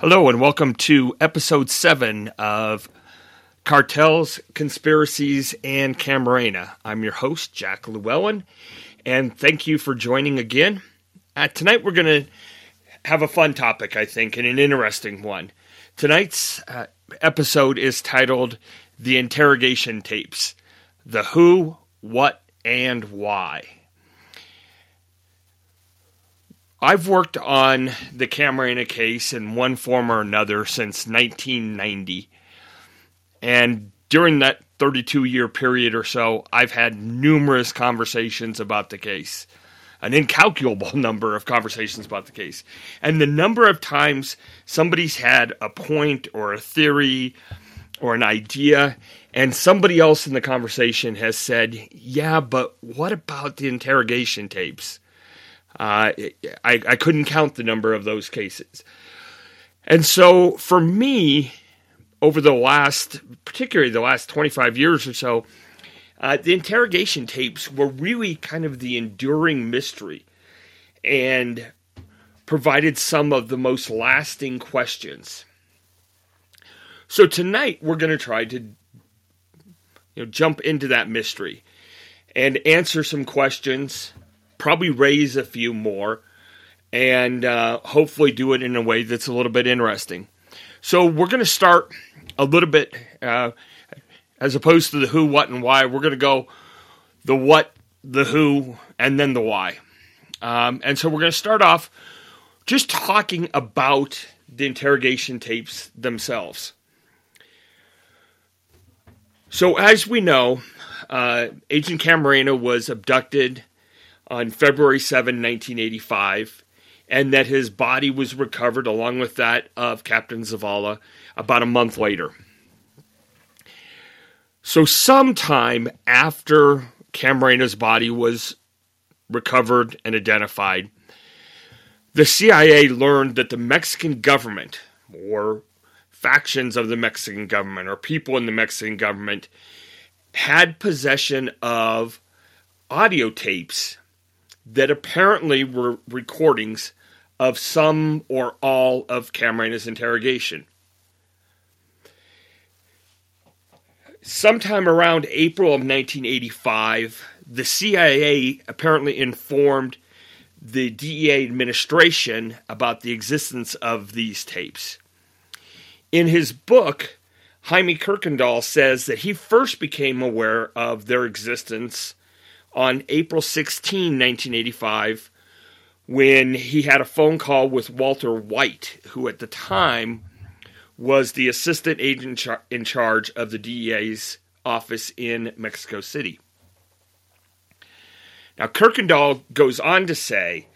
Hello, and welcome to episode seven of Cartels, Conspiracies, and Camarena. I'm your host, Jack Llewellyn, and thank you for joining again. Uh, tonight, we're going to have a fun topic, I think, and an interesting one. Tonight's uh, episode is titled The Interrogation Tapes The Who, What, and Why. I've worked on the Camarena case in one form or another since 1990. And during that 32 year period or so, I've had numerous conversations about the case, an incalculable number of conversations about the case. And the number of times somebody's had a point or a theory or an idea, and somebody else in the conversation has said, Yeah, but what about the interrogation tapes? Uh, I, I couldn't count the number of those cases. And so for me, over the last, particularly the last 25 years or so, uh, the interrogation tapes were really kind of the enduring mystery and provided some of the most lasting questions. So tonight we're going to try to you know jump into that mystery and answer some questions probably raise a few more, and uh, hopefully do it in a way that's a little bit interesting. So we're going to start a little bit, uh, as opposed to the who, what, and why. We're going to go the what, the who, and then the why. Um, and so we're going to start off just talking about the interrogation tapes themselves. So, as we know, uh, Agent Camarena was abducted on February 7, 1985, and that his body was recovered along with that of Captain Zavala about a month later. So, sometime after Camarena's body was recovered and identified, the CIA learned that the Mexican government, or factions of the Mexican government, or people in the Mexican government, had possession of audio tapes that apparently were recordings of some or all of Camarena's interrogation. Sometime around April of 1985, the CIA apparently informed the DEA administration about the existence of these tapes. In his book, Jaime Kuykendall says that he first became aware of their existence on April 16, 1985, when he had a phone call with Walter White, who at the time was the assistant agent in charge of the DEA's office in Mexico City. Now, Kuykendall goes on to say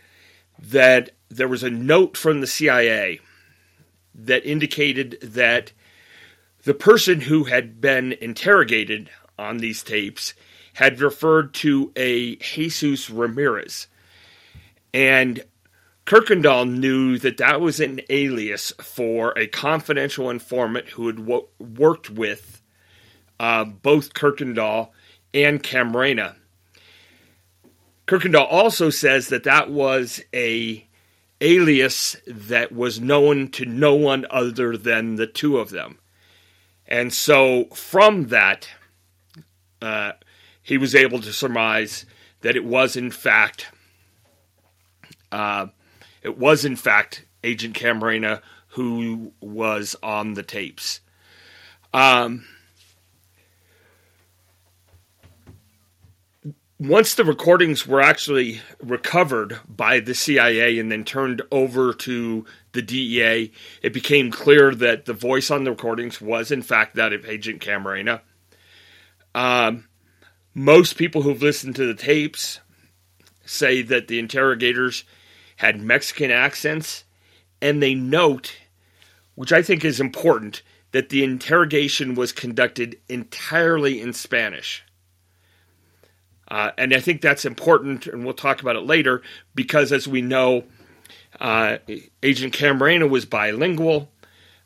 that there was a note from the CIA that indicated that the person who had been interrogated on these tapes had referred to a Jesus Ramirez. And Kuykendall knew that that was an alias for a confidential informant who had wo- worked with uh, both Kuykendall and Camarena. Kuykendall also says that that was a alias that was known to no one other than the two of them. And so from that, uh, he was able to surmise that it was in fact uh, it was in fact Agent Camarena who was on the tapes. Um, once the recordings were actually recovered by the CIA and then turned over to the DEA, it became clear that the voice on the recordings was in fact that of Agent Camarena. Um, most people who've listened to the tapes say that the interrogators had Mexican accents, and they note, which I think is important, that the interrogation was conducted entirely in Spanish. Uh, and I think that's important, and we'll talk about it later, because as we know, uh, Agent Camarena was bilingual,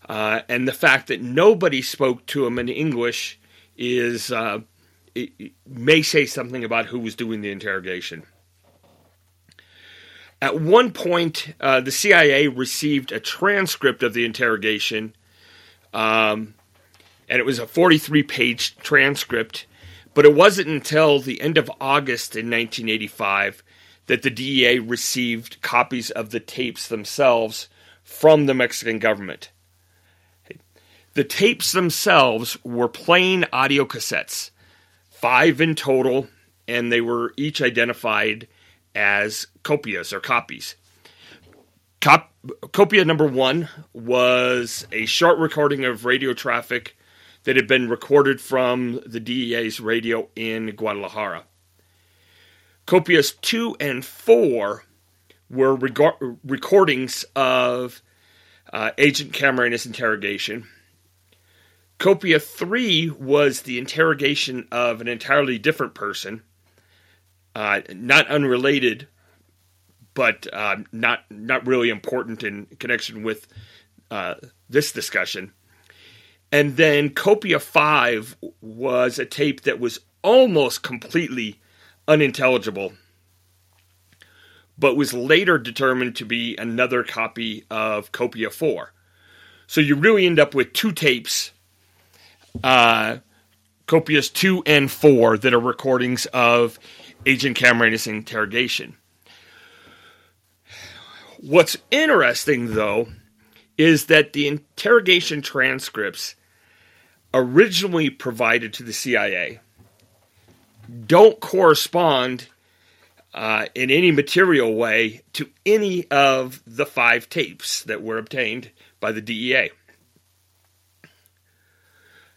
uh, and the fact that nobody spoke to him in English is it, may say something about who was doing the interrogation. At one point, uh, the CIA received a transcript of the interrogation, um, and it was a 43 page transcript. But it wasn't until the end of August in 1985 that the DEA received copies of the tapes themselves from the Mexican government. The tapes themselves were plain audio cassettes, five in total, and they were each identified as copias or copies. Cop- copia number one was a short recording of radio traffic that had been recorded from the DEA's radio in Guadalajara. Copias two and four were recordings of uh, Agent Camarena interrogation. Copia three was the interrogation of an entirely different person uh, not unrelated, but uh, not not really important in connection with uh, this discussion. And then Copia Five was a tape that was almost completely unintelligible, but was later determined to be another copy of Copia Four. So you really end up with two tapes. Uh, Copias 2 and 4 that are recordings of Agent Camarena interrogation. What's interesting, though, is that the interrogation transcripts originally provided to the CIA don't correspond uh, in any material way to any of the five tapes that were obtained by the DEA.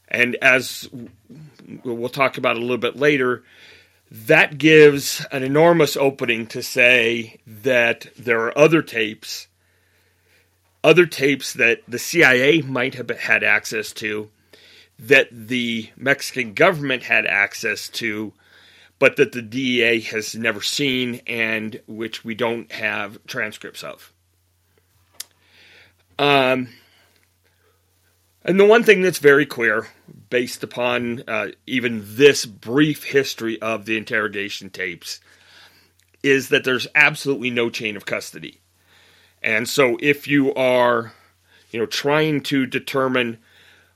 And as we'll talk about a little bit later, that gives an enormous opening to say that there are other tapes, other tapes that the CIA might have had access to, that the Mexican government had access to, but that the DEA has never seen and which we don't have transcripts of. Um, and the one thing that's very clear, based upon uh, even this brief history of the interrogation tapes, is that there's absolutely no chain of custody. And so if you are, you know, trying to determine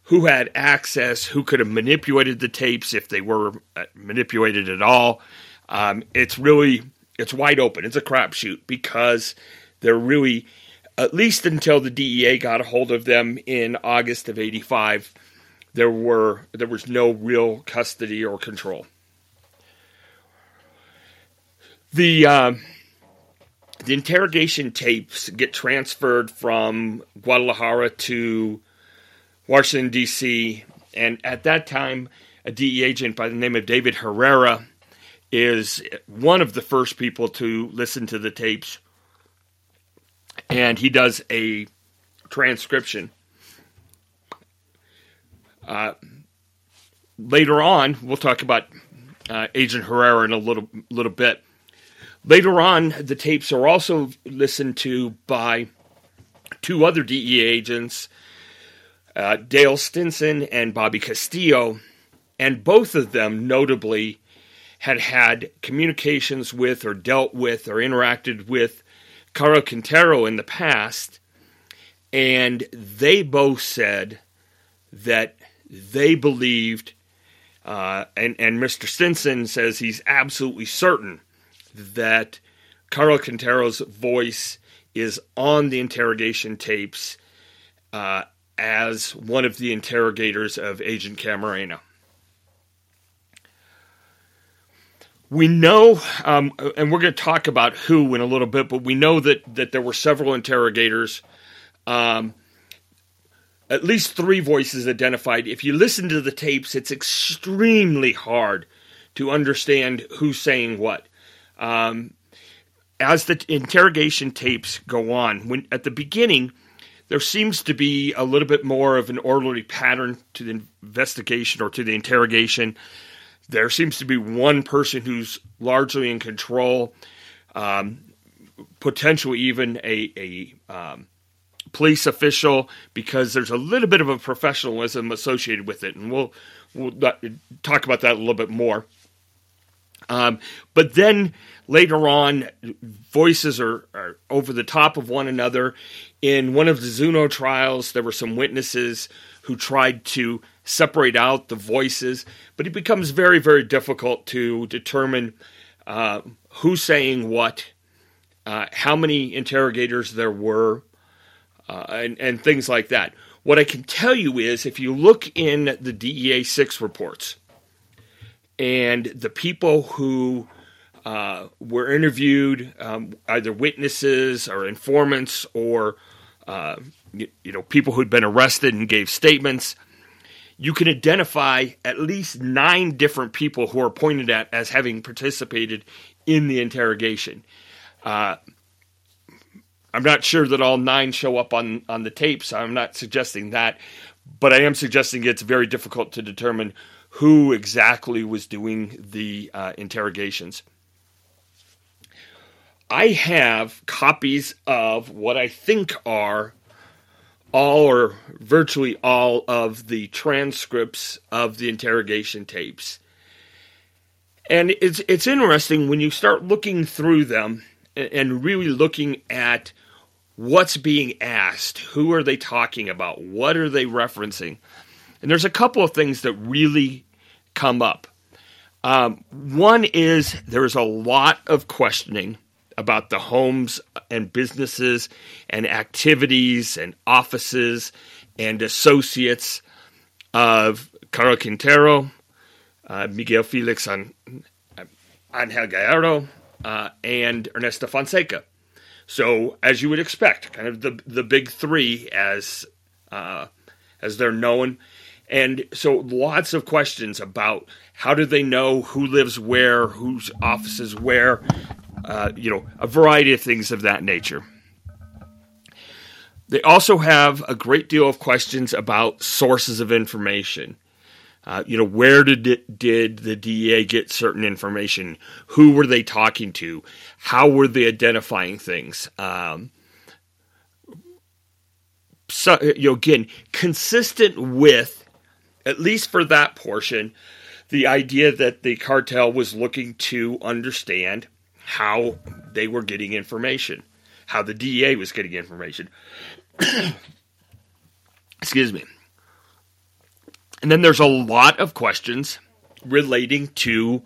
who had access, who could have manipulated the tapes, if they were uh, manipulated at all, um, it's really it's wide open. It's a crapshoot because they're really at least until the DEA got a hold of them in August of 85, there were there was no real custody or control. The uh, the interrogation tapes get transferred from Guadalajara to Washington D.C. and at that time, a DEA agent by the name of David Herrera is one of the first people to listen to the tapes and he does a transcription. Uh, later on, we'll talk about uh, Agent Herrera in a little little bit. Later on, the tapes are also listened to by two other DEA agents, uh, Dale Stinson and Bobby Castillo, and both of them notably had had communications with or dealt with or interacted with Caro Quintero in the past, and they both said that they believed, uh, and, and Mr. Stinson says he's absolutely certain that Caro Quintero's voice is on the interrogation tapes uh, as one of the interrogators of Agent Camarena. we know, um, and we're going to talk about who in a little bit, but we know that that there were several interrogators. Um, at least three voices identified. If you listen to the tapes, it's extremely hard to understand who's saying what. Um, as the interrogation tapes go on, when at the beginning, there seems to be a little bit more of an orderly pattern to the investigation or to the interrogation there seems to be one person who's largely in control, um, potentially even a, a um, police official, because there's a little bit of a professionalism associated with it, and we'll we'll talk about that a little bit more. Um, but then later on, voices are, are, over the top of one another. In one of the Zuno trials, there were some witnesses who tried to separate out the voices, but it becomes very, very difficult to determine uh, who's saying what, uh, how many interrogators there were, uh, and, and things like that. What I can tell you is if you look in the DEA 6 reports and the people who uh, were interviewed, um, either witnesses or informants or uh, you, you, know people who'd been arrested and gave statements. You can identify at least nine different people who are pointed at as having participated in the interrogation. Uh, I'm not sure that all nine show up on, on the tapes. I'm not suggesting that, but I am suggesting it's very difficult to determine who exactly was doing the uh, interrogations. I have copies of what I think are all or virtually all of the transcripts of the interrogation tapes. And it's it's interesting when you start looking through them and really looking at what's being asked, who are they talking about, what are they referencing. And there's a couple of things that really come up. Um, one is there's a lot of questioning about the homes and businesses and activities and offices and associates of Caro Quintero, uh, Miguel Felix An- Angel Gallardo, uh, and Ernesto Fonseca. So, as you would expect, kind of the the big three as uh, as they're known, and so lots of questions about how do they know who lives where, whose offices where, uh, you know, a variety of things of that nature. They also have a great deal of questions about sources of information. Uh, you know, where did did the DEA get certain information? Who were they talking to? How were they identifying things? Um, so, you know, again, consistent with, at least for that portion, the idea that the cartel was looking to understand how they were getting information, how the DEA was getting information. Excuse me. And then there's a lot of questions relating to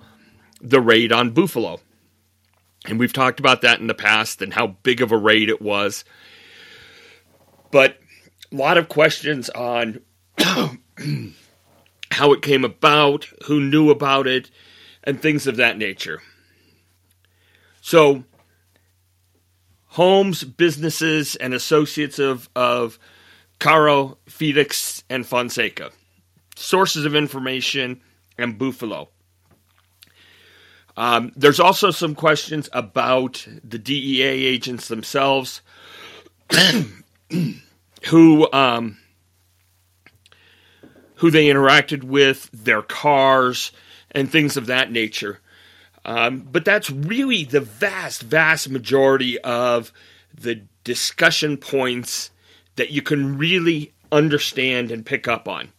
the raid on Buffalo. And we've talked about that in the past and how big of a raid it was. But a lot of questions on how it came about, who knew about it, and things of that nature. So, homes, businesses, and associates of, of Caro, Felix, and Fonseca. Sources of information and Buffalo. Um, there's also some questions about the DEA agents themselves, who um, who they interacted with, their cars, and things of that nature. Um, but that's really the vast, vast majority of the discussion points that you can really understand and pick up on.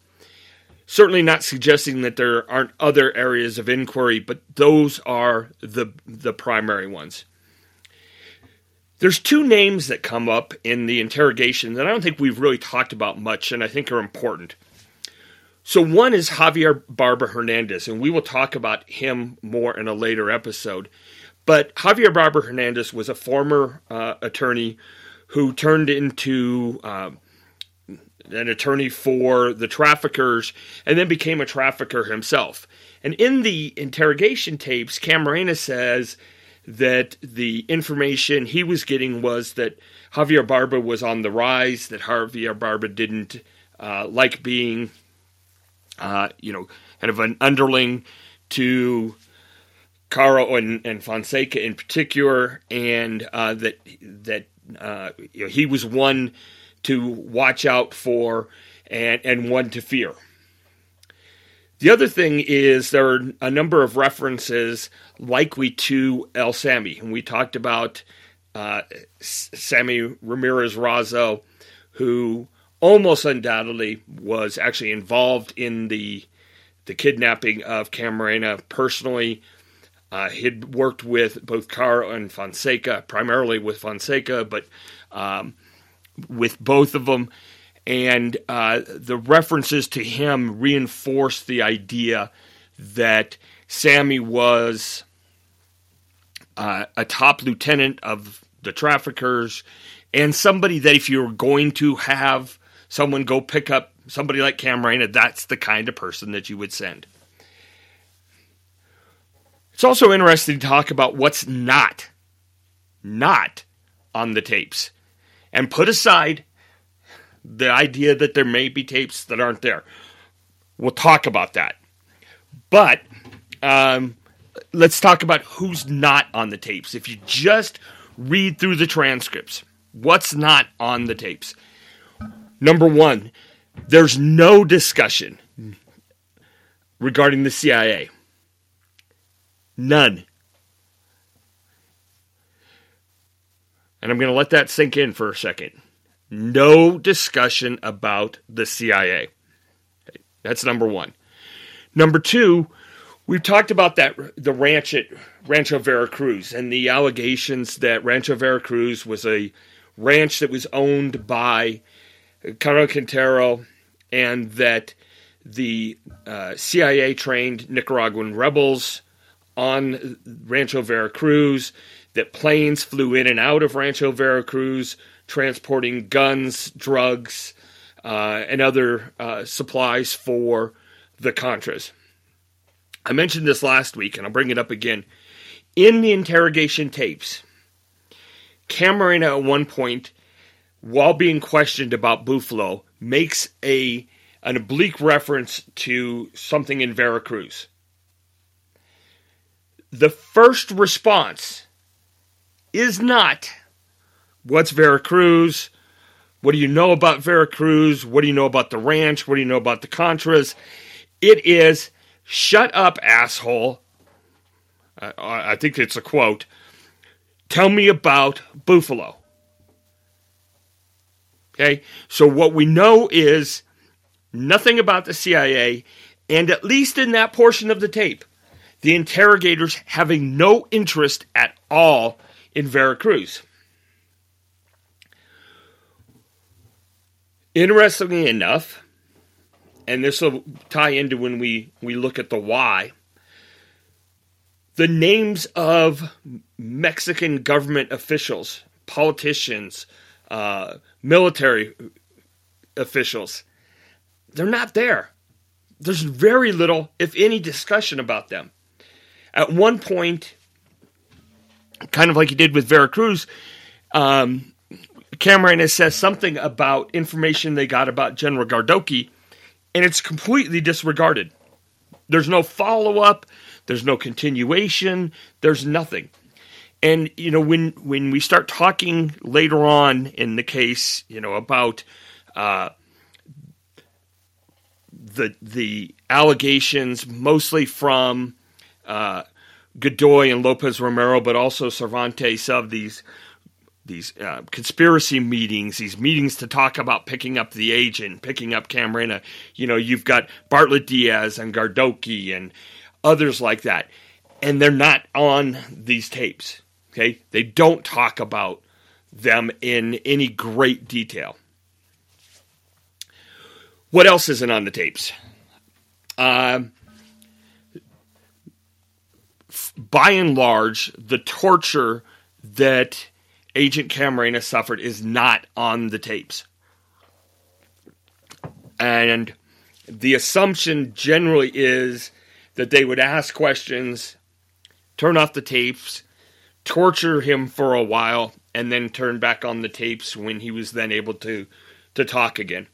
Certainly not suggesting that there aren't other areas of inquiry, but those are the the primary ones. There's two names that come up in the interrogation that I don't think we've really talked about much and I think are important. So one is Javier Barba Hernandez, and we will talk about him more in a later episode. But Javier Barba Hernandez was a former uh, attorney who turned into um, an attorney for the traffickers and then became a trafficker himself. And in the interrogation tapes, Camarena says that the information he was getting was that Javier Barba was on the rise, that Javier Barba didn't uh, like being uh, you know, kind of an underling to Caro and, and Fonseca in particular, and uh, that that uh, you know, he was one to watch out for and and one to fear. The other thing is there are a number of references likely to El Sami. and we talked about uh, Sammy Ramirez Razo, who almost undoubtedly was actually involved in the the kidnapping of Camarena personally. Uh, he'd worked with both Caro and Fonseca, primarily with Fonseca, but um, with both of them. And uh, the references to him reinforce the idea that Sammy was uh, a top lieutenant of the traffickers and somebody that if you're going to have someone go pick up somebody like Camarena, that's the kind of person that you would send. It's also interesting to talk about what's not, not on the tapes. And put aside the idea that there may be tapes that aren't there. We'll talk about that. But um, let's talk about who's not on the tapes. If you just read through the transcripts, what's not on the tapes? Number one, there's no discussion regarding the CIA. None. And I'm going to let that sink in for a second. No discussion about the CIA. That's number one. Number two, we've talked about that the ranch at Rancho Veracruz and the allegations that Rancho Veracruz was a ranch that was owned by Caro Quintero and that the uh, CIA trained Nicaraguan rebels on Rancho Veracruz, that planes flew in and out of Rancho Veracruz transporting guns, drugs, uh, and other uh, supplies for the Contras. I mentioned this last week, and I'll bring it up again. In the interrogation tapes, Camarena at one point, while being questioned about Buffalo, makes a an oblique reference to something in Veracruz the first response is not what's Veracruz? What do you know about Veracruz? What do you know about the ranch? What do you know about the Contras? It is shut up, asshole. Uh, I think it's a quote. Tell me about Buffalo. Okay, so what we know is nothing about the CIA, and at least in that portion of the tape, the interrogators having no interest at all in Veracruz. Interestingly enough, and this will tie into when we, we look at the why, the names of Mexican government officials, politicians, uh, military officials, they're not there. There's very little, if any, discussion about them. At one point, kind of like he did with Veracruz, um, Camarena says something about information they got about General Gardoqui, and it's completely disregarded. There's no follow up. There's no continuation. There's nothing. And you know when when we start talking later on in the case, you know about uh, the the allegations, mostly from uh, Godoy and Lopez Romero, but also Cervantes of these these uh, conspiracy meetings, these meetings to talk about picking up the agent, picking up Camarena. You know, you've got Bartlett Diaz and Gardoqui and others like that, and they're not on these tapes. Okay, they don't talk about them in any great detail. What else isn't on the tapes? Um, by and large, the torture that Agent Camarena suffered is not on the tapes. And the assumption generally is that they would ask questions, turn off the tapes, torture him for a while, and then turn back on the tapes when he was then able to, to talk again.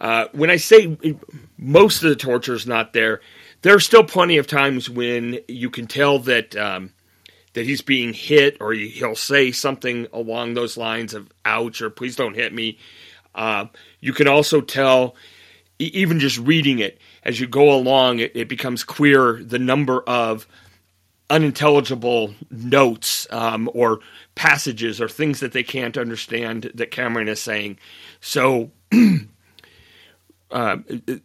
Uh, when I say most of the torture is not there, there are still plenty of times when you can tell that um, that he's being hit, or he'll say something along those lines of "ouch" or "please don't hit me." Uh, you can also tell, even just reading it as you go along, it, it becomes clear the number of unintelligible notes um, or passages or things that they can't understand that Camarena is saying. So uh,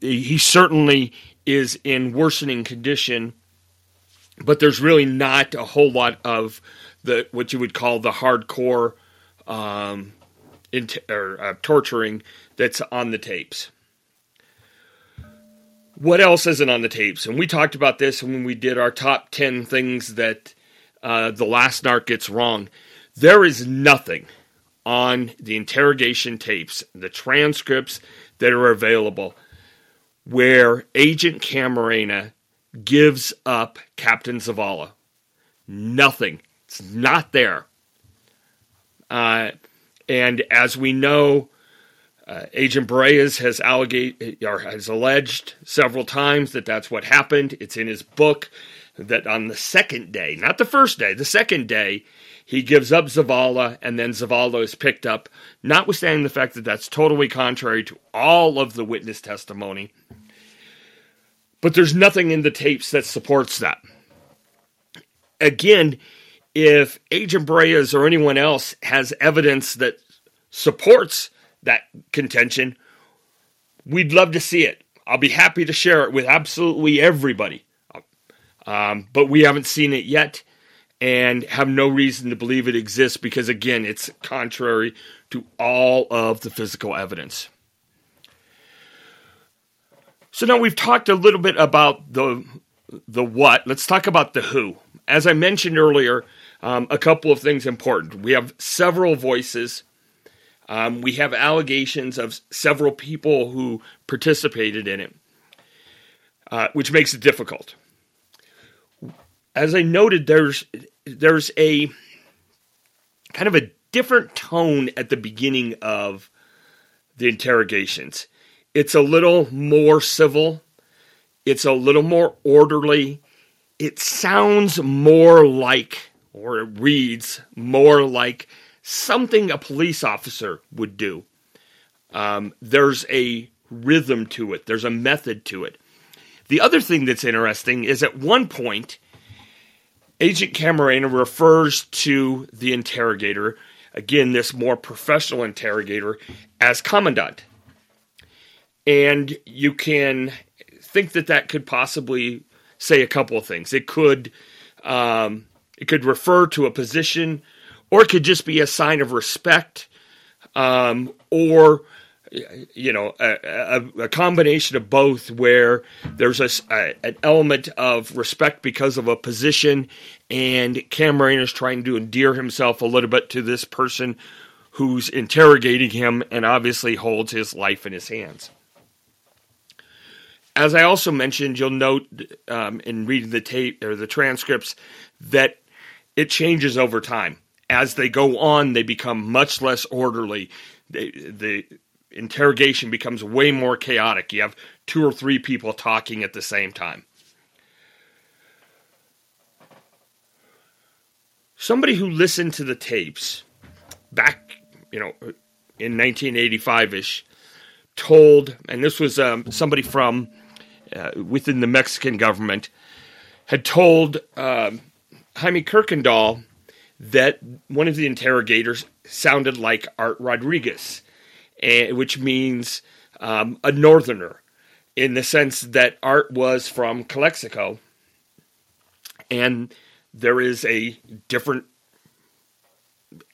he certainly is in worsening condition but there's really not a whole lot of the what you would call the hardcore um, or, uh, torturing that's on the tapes. What else isn't on the tapes? And we talked about this when we did our top 10 things that uh, the last narc gets wrong. There is nothing on the interrogation tapes, the transcripts that are available, where Agent Camarena gives up Captain Zavala. Nothing. It's not there. Uh, and as we know, uh, Agent Berrellez has or has alleged several times that that's what happened. It's in his book that on the second day, not the first day, the second day, he gives up Zavala, and then Zavala is picked up, notwithstanding the fact that that's totally contrary to all of the witness testimony. But there's nothing in the tapes that supports that. Again, if Agent Berrellez or anyone else has evidence that supports that contention, we'd love to see it. I'll be happy to share it with absolutely everybody. Um, but we haven't seen it yet and have no reason to believe it exists because, again, it's contrary to all of the physical evidence. So now we've talked a little bit about the the what. Let's talk about the who. As I mentioned earlier, um, a couple of things important. We have several voices. Um, we have allegations of several people who participated in it, uh, which makes it difficult. As I noted, there's there's a kind of a different tone at the beginning of the interrogations. It's a little more civil. It's a little more orderly. It sounds more like, or it reads more like something a police officer would do. Um, there's a rhythm to it, there's a method to it. The other thing that's interesting is at one point, Agent Camarena refers to the interrogator, again, this more professional interrogator, as commandant. And you can think that that could possibly say a couple of things. It could um, it could refer to a position, or it could just be a sign of respect, um, or you know a, a, a, combination of both, where there's a, a, an element of respect because of a position, and Camarena is trying to endear himself a little bit to this person who's interrogating him, and obviously holds his life in his hands. As I also mentioned, you'll note um, in reading the tape or the transcripts that it changes over time. As they go on, they become much less orderly. They, the interrogation becomes way more chaotic. You have two or three people talking at the same time. Somebody who listened to the tapes back, you know, in 1985 ish, told, and this was um, somebody from uh, within the Mexican government, had told um, Jaime Kuykendall that one of the interrogators sounded like Art Rodriguez, which means um, a northerner, in the sense that Art was from Calexico, and there is a different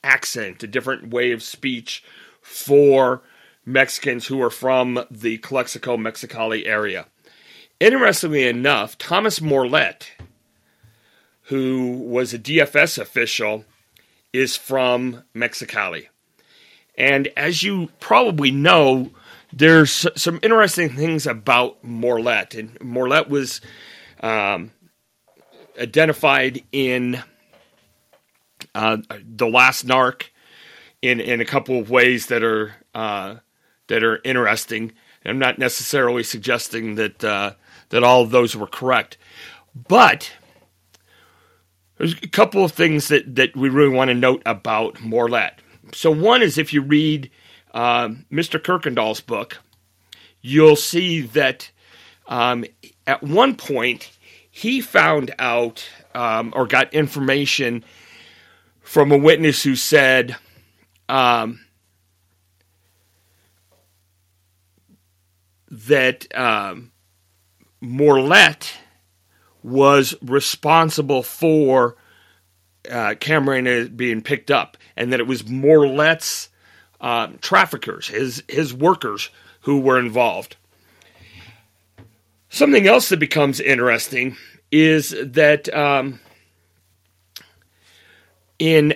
accent, a different way of speech for Mexicans who are from the Calexico Mexicali area. Interestingly enough, Thomas Morlet, who was a DFS official, is from Mexicali. And as you probably know, there's some interesting things about Morlet. And Morlet was um, identified in uh, the last narc in in a couple of ways that are uh, that are interesting. I'm not necessarily suggesting that uh, that all of those were correct. But there's a couple of things that, that we really want to note about Morlet. So, one is if you read uh, Mr. Kuykendall's book, you'll see that um, at one point he found out um, or got information from a witness who said, um, that um, Morlet was responsible for uh, Camarena being picked up, and that it was Morlet's uh, traffickers, his his workers, who were involved. Something else that becomes interesting is that um, in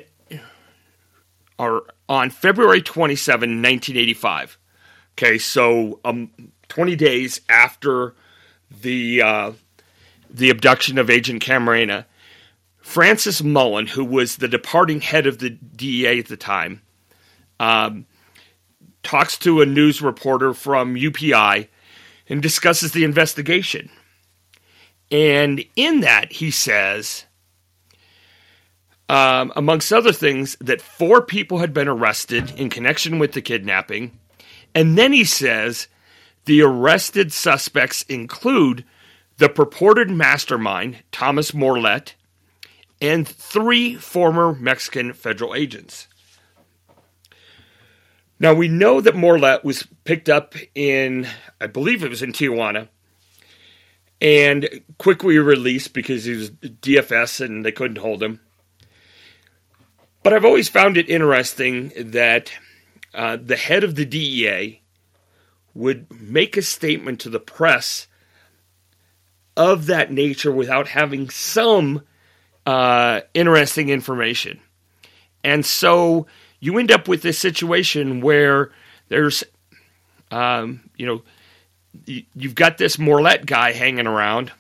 or on February 27, 1985. Okay, so um, 20 days after the uh, the abduction of Agent Camarena, Francis Mullen, who was the departing head of the DEA at the time, um, talks to a news reporter from UPI and discusses the investigation. And in that, he says um, amongst other things, that four people had been arrested in connection with the kidnapping. And then he says the arrested suspects include the purported mastermind, Thomas Morlet, and three former Mexican federal agents. Now, we know that Morlet was picked up in, I believe it was in Tijuana, and quickly released because he was DFS and they couldn't hold him. But I've always found it interesting that uh, the head of the DEA would make a statement to the press of that nature without having some uh, interesting information. And so you end up with this situation where there's, um, you know, you've got this Morlet guy hanging around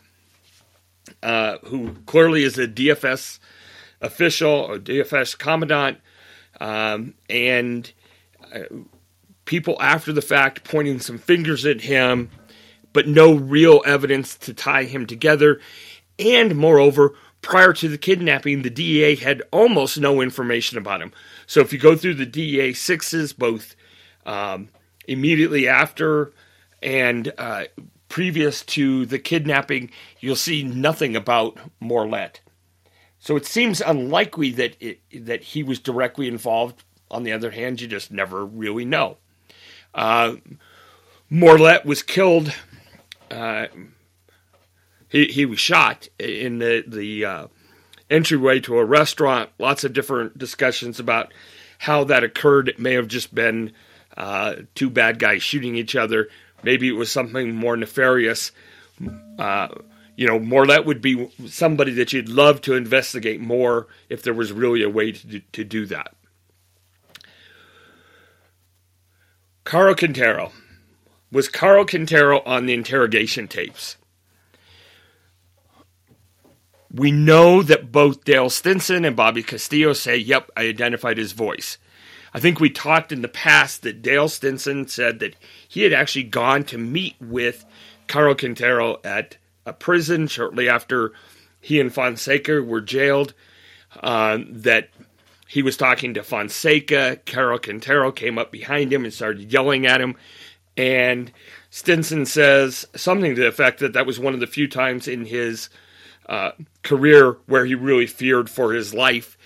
uh, who clearly is a DFS official or DFS commandant, um, and uh, people after the fact pointing some fingers at him, but no real evidence to tie him together. And moreover, prior to the kidnapping, the DEA had almost no information about him. So if you go through the DEA sixes, both um, immediately after and uh, previous to the kidnapping, you'll see nothing about Morlet. So it seems unlikely that it, that he was directly involved. On the other hand, you just never really know. Uh, was killed. Uh, he he was shot in the the uh, entryway to a restaurant. Lots of different discussions about how that occurred. It may have just been uh, two bad guys shooting each other. Maybe it was something more nefarious. Uh, you know, Morlet would be somebody that you'd love to investigate more if there was really a way to do, to do that. Caro Quintero. Was Caro Quintero on the interrogation tapes? We know that both Dale Stinson and Bobby Castillo say, yep, I identified his voice. I think we talked in the past that Dale Stinson said that he had actually gone to meet with Caro Quintero at a prison shortly after he and Fonseca were jailed. Uh, that he was talking to Fonseca. Caro Quintero came up behind him and started yelling at him. And Stinson says something to the effect that that was one of the few times in his uh, career where he really feared for his life.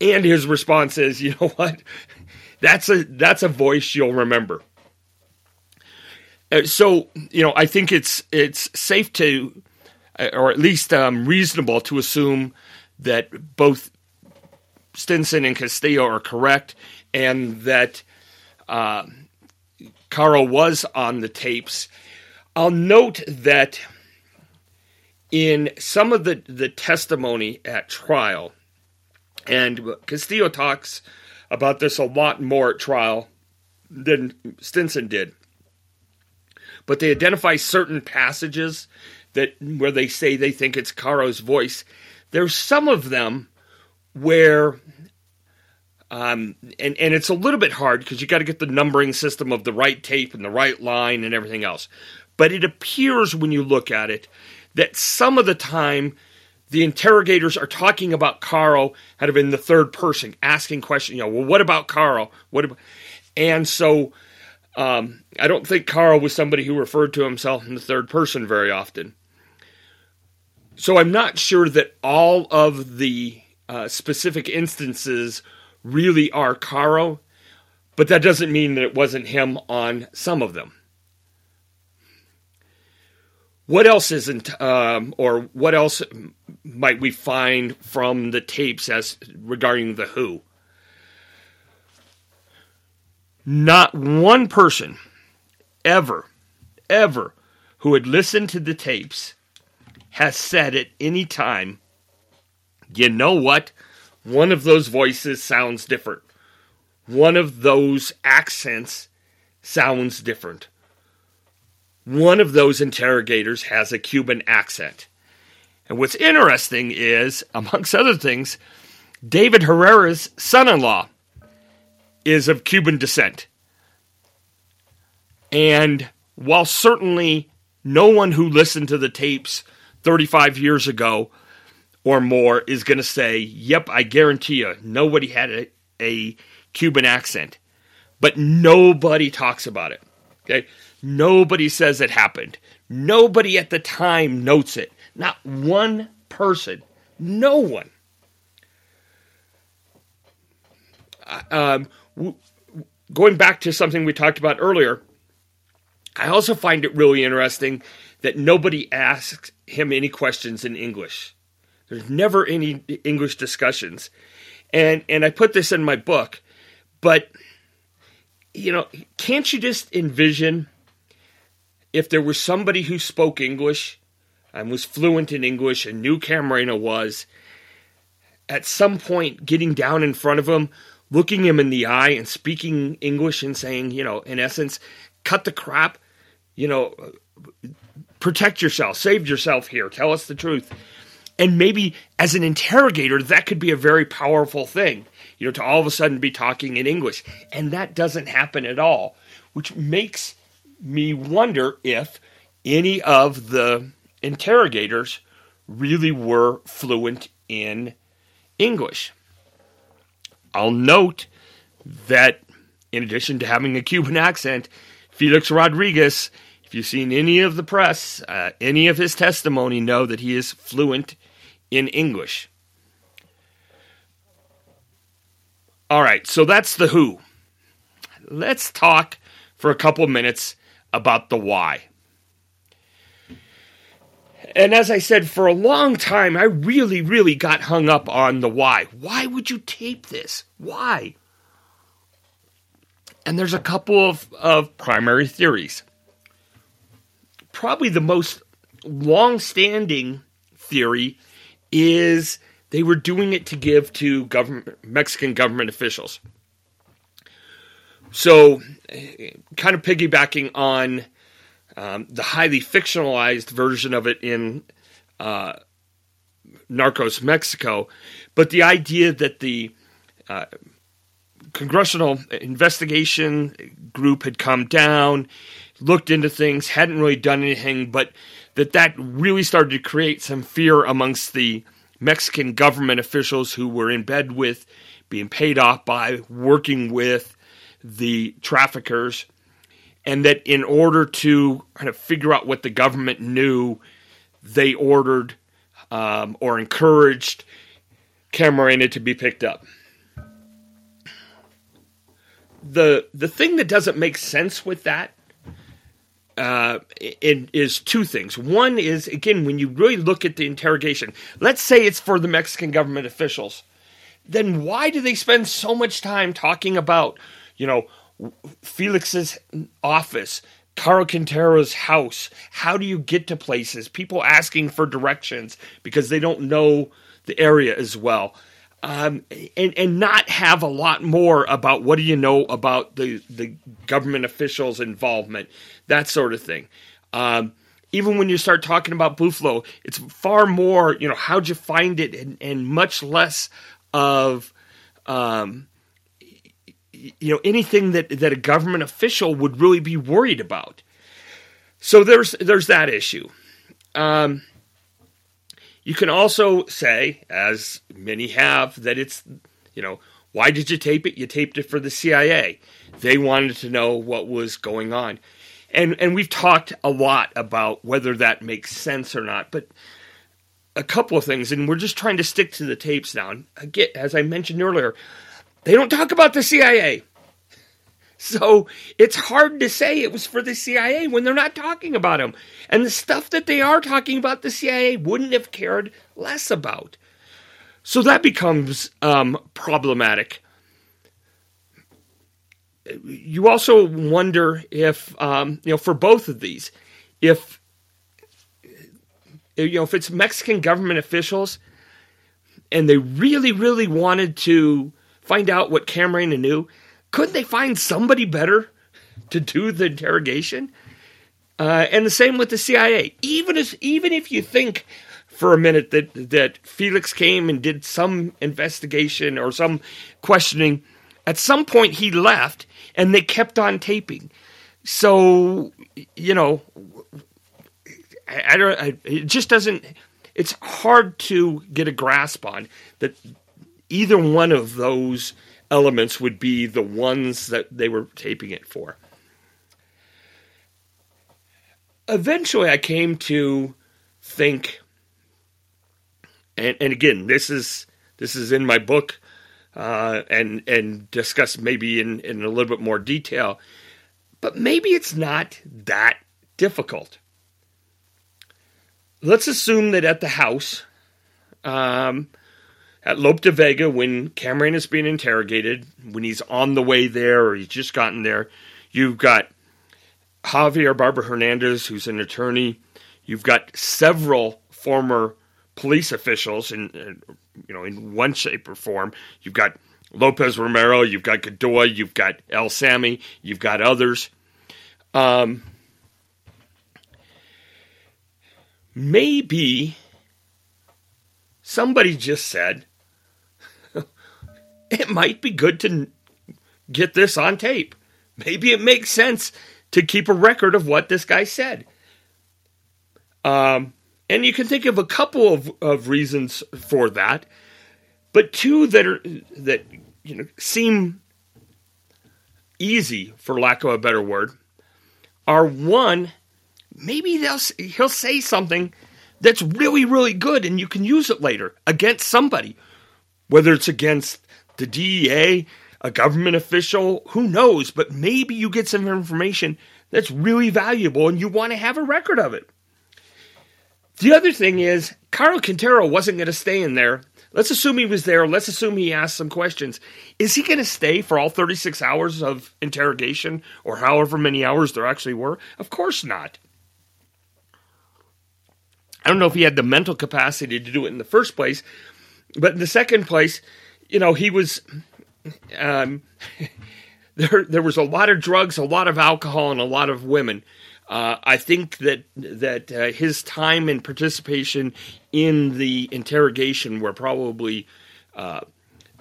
And his response is, "You know what? That's a that's a voice you'll remember." Uh, so you know, I think it's it's safe to, uh, or at least um, reasonable to assume that both Stinson and Castillo are correct, and that uh, Caro was on the tapes. I'll note that in some of the, the testimony at trial, and Castillo talks about this a lot more at trial than Stinson did but they identify certain passages that where they say they think it's Caro's voice. There's some of them where um, and and it's a little bit hard because you got to get the numbering system of the right tape and the right line and everything else. But it appears when you look at it that some of the time the interrogators are talking about Caro kind of in the third person, asking questions. You know, well, what about Caro? What about? And so um, I don't think Caro was somebody who referred to himself in the third person very often. So I'm not sure that all of the uh, specific instances really are Caro, but that doesn't mean that it wasn't him on some of them. What else isn't, um, or what else might we find from the tapes as regarding the Who? Not one person ever, ever who had listened to the tapes has said at any time, you know what? One of those voices sounds different. One of those accents sounds different. One of those interrogators has a Cuban accent. And what's interesting is, amongst other things, David Herrera's son in law is of Cuban descent. And while certainly no one who listened to the tapes 35 years ago or more is going to say, yep, I guarantee you, nobody had a, a Cuban accent. But nobody talks about it. Okay? Nobody says it happened. Nobody at the time notes it. Not one person. No one. Um, going back to something we talked about earlier, I also find it really interesting that nobody asks him any questions in English. There's never any English discussions. And and I put this in my book, but you know, can't you just envision if there was somebody who spoke English and was fluent in English and knew Camarena was, at some point getting down in front of him, looking him in the eye and speaking English and saying, you know, in essence, cut the crap, you know, protect yourself, save yourself here, tell us the truth. And maybe as an interrogator, that could be a very powerful thing, you know, to all of a sudden be talking in English. And that doesn't happen at all, which makes me wonder if any of the interrogators really were fluent in English. I'll note that in addition to having a Cuban accent, Felix Rodriguez, if you've seen any of the press, uh, any of his testimony, know that he is fluent in English. All right, so that's the who. Let's talk for a couple minutes about the why. And as I said, for a long time, I really, really got hung up on the why. Why would you tape this? Why? And there's a couple of, of primary theories. Probably the most long standing theory is they were doing it to give to government, Mexican government officials. So, kind of piggybacking on um, the highly fictionalized version of it in uh, Narcos Mexico, but the idea that the uh, congressional investigation group had come down, looked into things, hadn't really done anything, but that that really started to create some fear amongst the Mexican government officials who were in bed with, being paid off by, working with the traffickers, and that in order to kind of figure out what the government knew, they ordered um, or encouraged Camarena to be picked up. The the thing that doesn't make sense with that uh, it is two things. One is again when you really look at the interrogation. Let's say it's for the Mexican government officials. Then why do they spend so much time talking about you know, Felix's office, Caro Quintero's house. How do you get to places? People asking for directions because they don't know the area as well. Um, and and not have a lot more about what do you know about the the government officials' involvement, that sort of thing. Um, even when you start talking about Buffalo, it's far more you know how'd you find it, and, and much less of um, you know anything that that a government official would really be worried about. So there's there's that issue. Um, you can also say, as many have, that it's you know why did you tape it? You taped it for the CIA. They wanted to know what was going on, and and we've talked a lot about whether that makes sense or not, but a couple of things, and we're just trying to stick to the tapes now. And again, as I mentioned earlier, they don't talk about the CIA. So it's hard to say it was for the CIA when they're not talking about them. And the stuff that they are talking about, the CIA wouldn't have cared less about. So that becomes um, problematic. You also wonder if, um, you know, for both of these, if, you know, if it's Mexican government officials and they really, really wanted to find out what Camarena knew, couldn't they find somebody better to do the interrogation? Uh, and the same with the CIA. Even as even if you think for a minute that that Felix came and did some investigation or some questioning, at some point he left and they kept on taping. So you know, I, I don't. I, it just doesn't. It's hard to get a grasp on that either one of those elements would be the ones that they were taping it for. Eventually, I came to think, and, and again, this is this is in my book, uh, and and discussed maybe in, in a little bit more detail, but maybe it's not that difficult. Let's assume that at the house, um, at Lope de Vega when Camarena is being interrogated, when he's on the way there or he's just gotten there. You've got Javier Barba Hernandez, who's an attorney. You've got several former police officials in, you know, in one shape or form. You've got Lopez Romero, you've got Godoy, you've got El Sami, you've got others. Um, maybe somebody just said, it might be good to get this on tape. Maybe it makes sense to keep a record of what this guy said. Um, and you can think of a couple of, of reasons for that, but two that are that you know seem easy, for lack of a better word, are one, maybe they'll he'll say something that's really really good, and you can use it later against somebody, whether it's against the DEA, a government official, who knows? But maybe you get some information that's really valuable and you want to have a record of it. The other thing is, Caro Quintero wasn't going to stay in there. Let's assume he was there. Let's assume he asked some questions. Is he going to stay for all 36 hours of interrogation or however many hours there actually were? Of course not. I don't know if he had the mental capacity to do it in the first place, but in the second place, you know, he was um, there. There was a lot of drugs, a lot of alcohol, and a lot of women. Uh, I think that that uh, his time and participation in the interrogation were probably uh,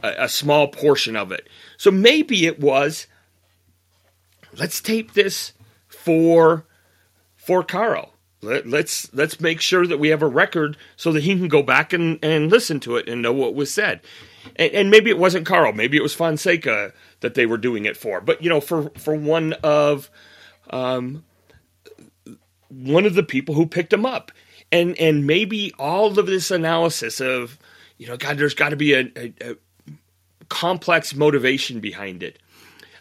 a, a small portion of it. So maybe it was. Let's tape this for for Caro. Let, us let's, let's make sure that we have a record so that he can go back and, and listen to it and know what was said and, and maybe it wasn't Caro, maybe it was Fonseca that they were doing it for. But you know, for for one of um, one of the people who picked him up, and and maybe all of this analysis of you know, God, there's got to be a, a, a, complex motivation behind it.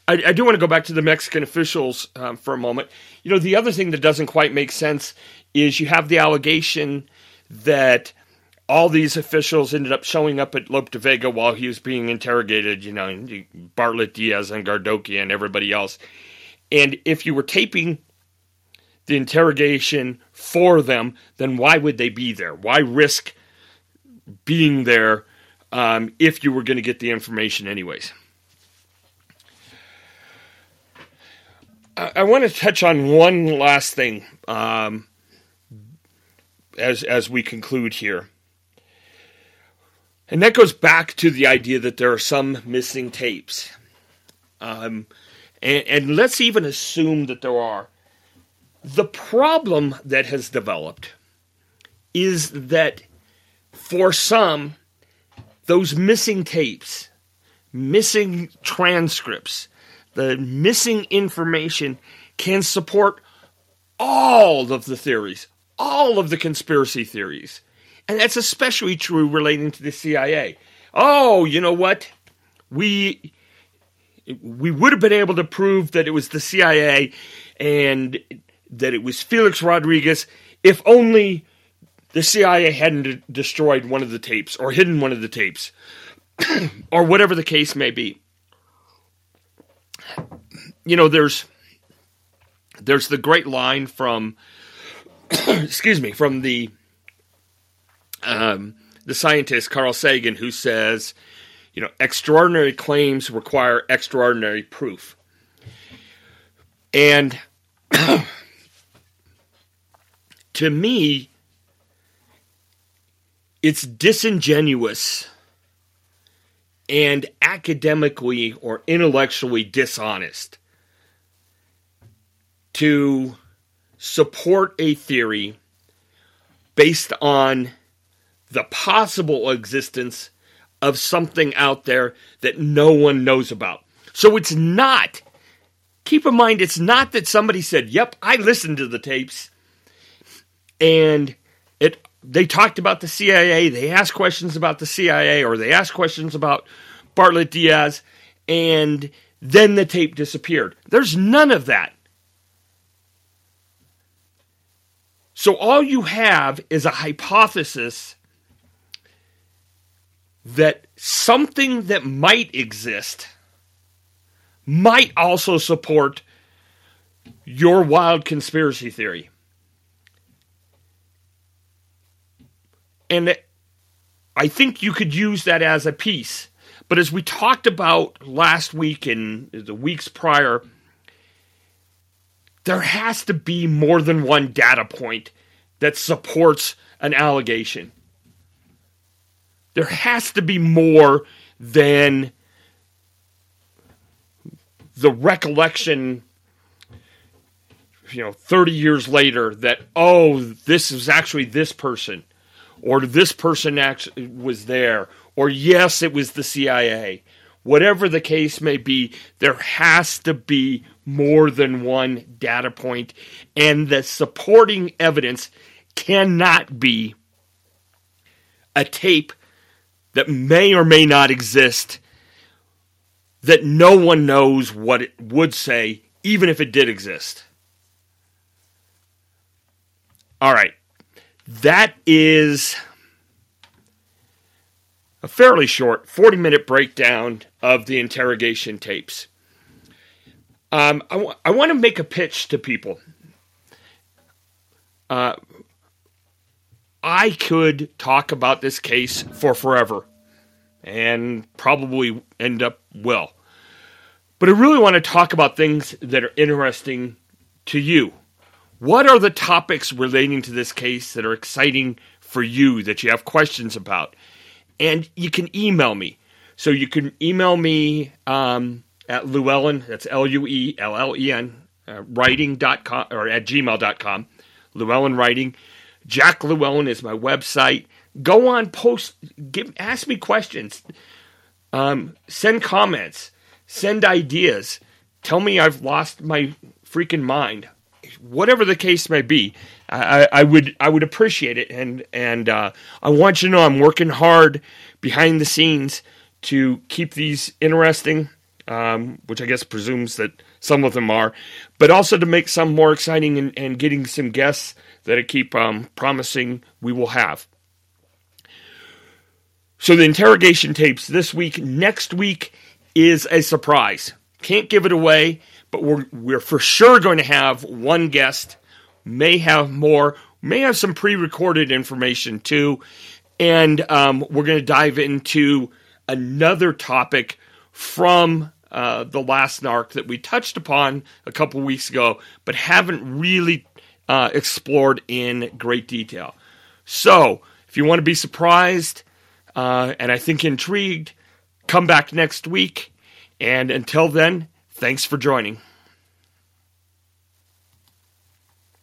I, I, do want to go back to the Mexican officials um, for a moment. You know, the other thing that doesn't quite make sense is you have the allegation that all these officials ended up showing up at Lope de Vega while he was being interrogated, you know, Bartlett Diaz and Gardoqui and everybody else. And if you were taping the interrogation for them, then why would they be there? Why risk being there um, if you were going to get the information anyways? I, I want to touch on one last thing um, as as we conclude here. And that goes back to the idea that there are some missing tapes. Um, and, and let's even assume that there are. The problem that has developed is that for some, those missing tapes, missing transcripts, the missing information can support all of the theories, all of the conspiracy theories. And that's especially true relating to the CIA. Oh, you know what? We we would have been able to prove that it was the CIA and that it was Felix Rodriguez if only the CIA hadn't destroyed one of the tapes or hidden one of the tapes or whatever the case may be. You know, there's there's the great line from excuse me from the um, the scientist Carl Sagan who says, you know, extraordinary claims require extraordinary proof. And to me, it's disingenuous and academically or intellectually dishonest to support a theory based on the possible existence of something out there that no one knows about. So it's not, keep in mind, it's not that somebody said, Yep, I listened to the tapes and it they talked about the CIA, they asked questions about the CIA, or they asked questions about Bartlett Diaz, and then the tape disappeared. There's none of that. So all you have is a hypothesis that something that might exist might also support your wild conspiracy theory. And I think you could use that as a piece. But as we talked about last week and the weeks prior, there has to be more than one data point that supports an allegation. There has to be more than the recollection you know 30 years later that oh this is actually this person or this person actually was there or yes it was the CIA whatever the case may be there has to be more than one data point and the supporting evidence cannot be a tape that may or may not exist that no one knows what it would say, even if it did exist. All right. That is a fairly short 40 minute breakdown of the interrogation tapes. Um, I, w- I want to make a pitch to people. Uh, I could talk about this case for forever and probably end up well. But I really want to talk about things that are interesting to you. What are the topics relating to this case that are exciting for you that you have questions about? And you can email me. So you can email me um, at Luellen, that's L U E L L E N, uh, writing.com or at gmail.com, Luellen Writing. Jack Luellen is my website. Go on, post, give, ask me questions, um, send comments, send ideas. Tell me I've lost my freaking mind. Whatever the case may be, I, I would I would appreciate it, and and uh, I want you to know I'm working hard behind the scenes to keep these interesting, um, which I guess presumes that some of them are, but also to make some more exciting and, and getting some guests that I keep um, promising we will have. So the interrogation tapes this week, next week is a surprise. Can't give it away, but we're we're for sure going to have one guest, may have more, may have some pre-recorded information too, and um, we're going to dive into another topic from uh, the last narc that we touched upon a couple weeks ago, but haven't really uh, explored in great detail. So, if you want to be surprised uh, and I think intrigued, come back next week. And until then, thanks for joining.